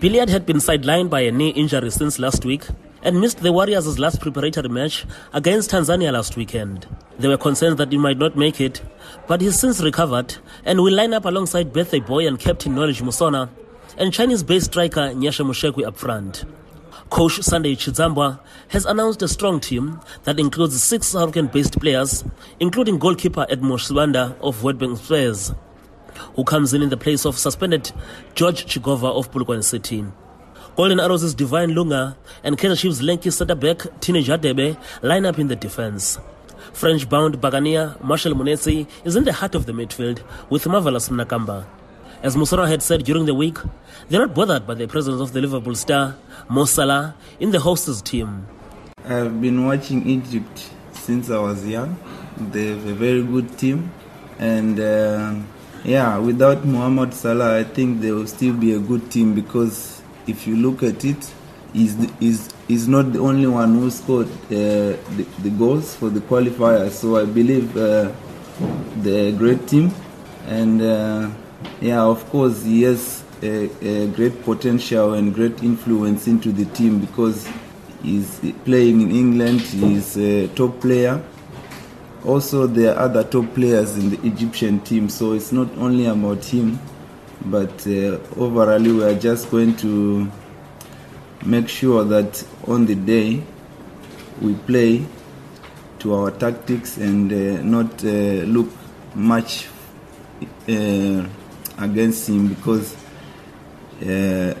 Billiat had been sidelined by a knee injury since last week and missed the Warriors' last preparatory match against Tanzania last weekend. There were concerns that he might not make it, but he's since recovered and will line up alongside birthday boy and captain Knowledge Musona and Chinese-based striker Nyasha Mushekwi up front. Coach Sunday Chidzambwa has announced a strong team that includes six South African-based players, including goalkeeper Edmore Sibanda of Witbank Spurs, who comes in in the place of suspended George Chigova of Polokwane City. Golden Arrows' Divine Lunga and Kaizer Chiefs' lanky centre-back Teenage Hadebe line up in the defence. French-bound Bagania Marshall Munetsi is in the heart of the midfield with Marvelous Nakamba. As Musona had said during the week, they're not bothered by the presence of the Liverpool star Mo Salah in the hosts' team. I've been watching Egypt since I was young. They have a very good team, and uh, yeah, without Mohamed Salah, I think they will still be a good team because if you look at it, he's, he's, he's not the only one who scored uh, the, the, goals for the qualifiers. So I believe uh, they're a great team, and uh, yeah, of course, he has a, a, great potential and great influence into the team because he's playing in England. He's a top player. Also, there are other top players in the Egyptian team, so it's not only about him, but uh, overall, we are just going to make sure that on the day we play to our tactics and uh, not uh, look much uh, against him because uh,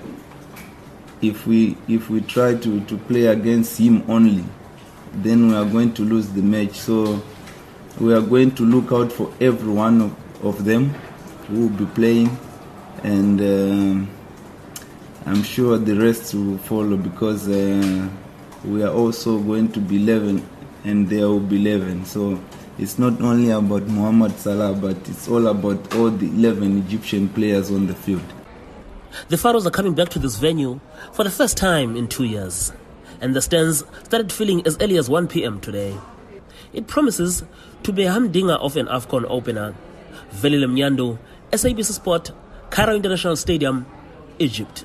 if we if we try to, to play against him only, then we are going to lose the match. So we are going to look out for every one of, of them who will be playing, and uh, I'm sure the rest will follow because uh, we are also going to be 11, and there will be 11. So it's not only about Mohamed Salah, but it's all about all the 11 Egyptian players on the field. The Pharaohs are coming back to this venue for the first time in two years, and the stands started filling as early as 1 p.m. today. It promises to be a humdinger of an AFCON opener. Velile Mnyando, SABC Sport, Cairo International Stadium, Egypt.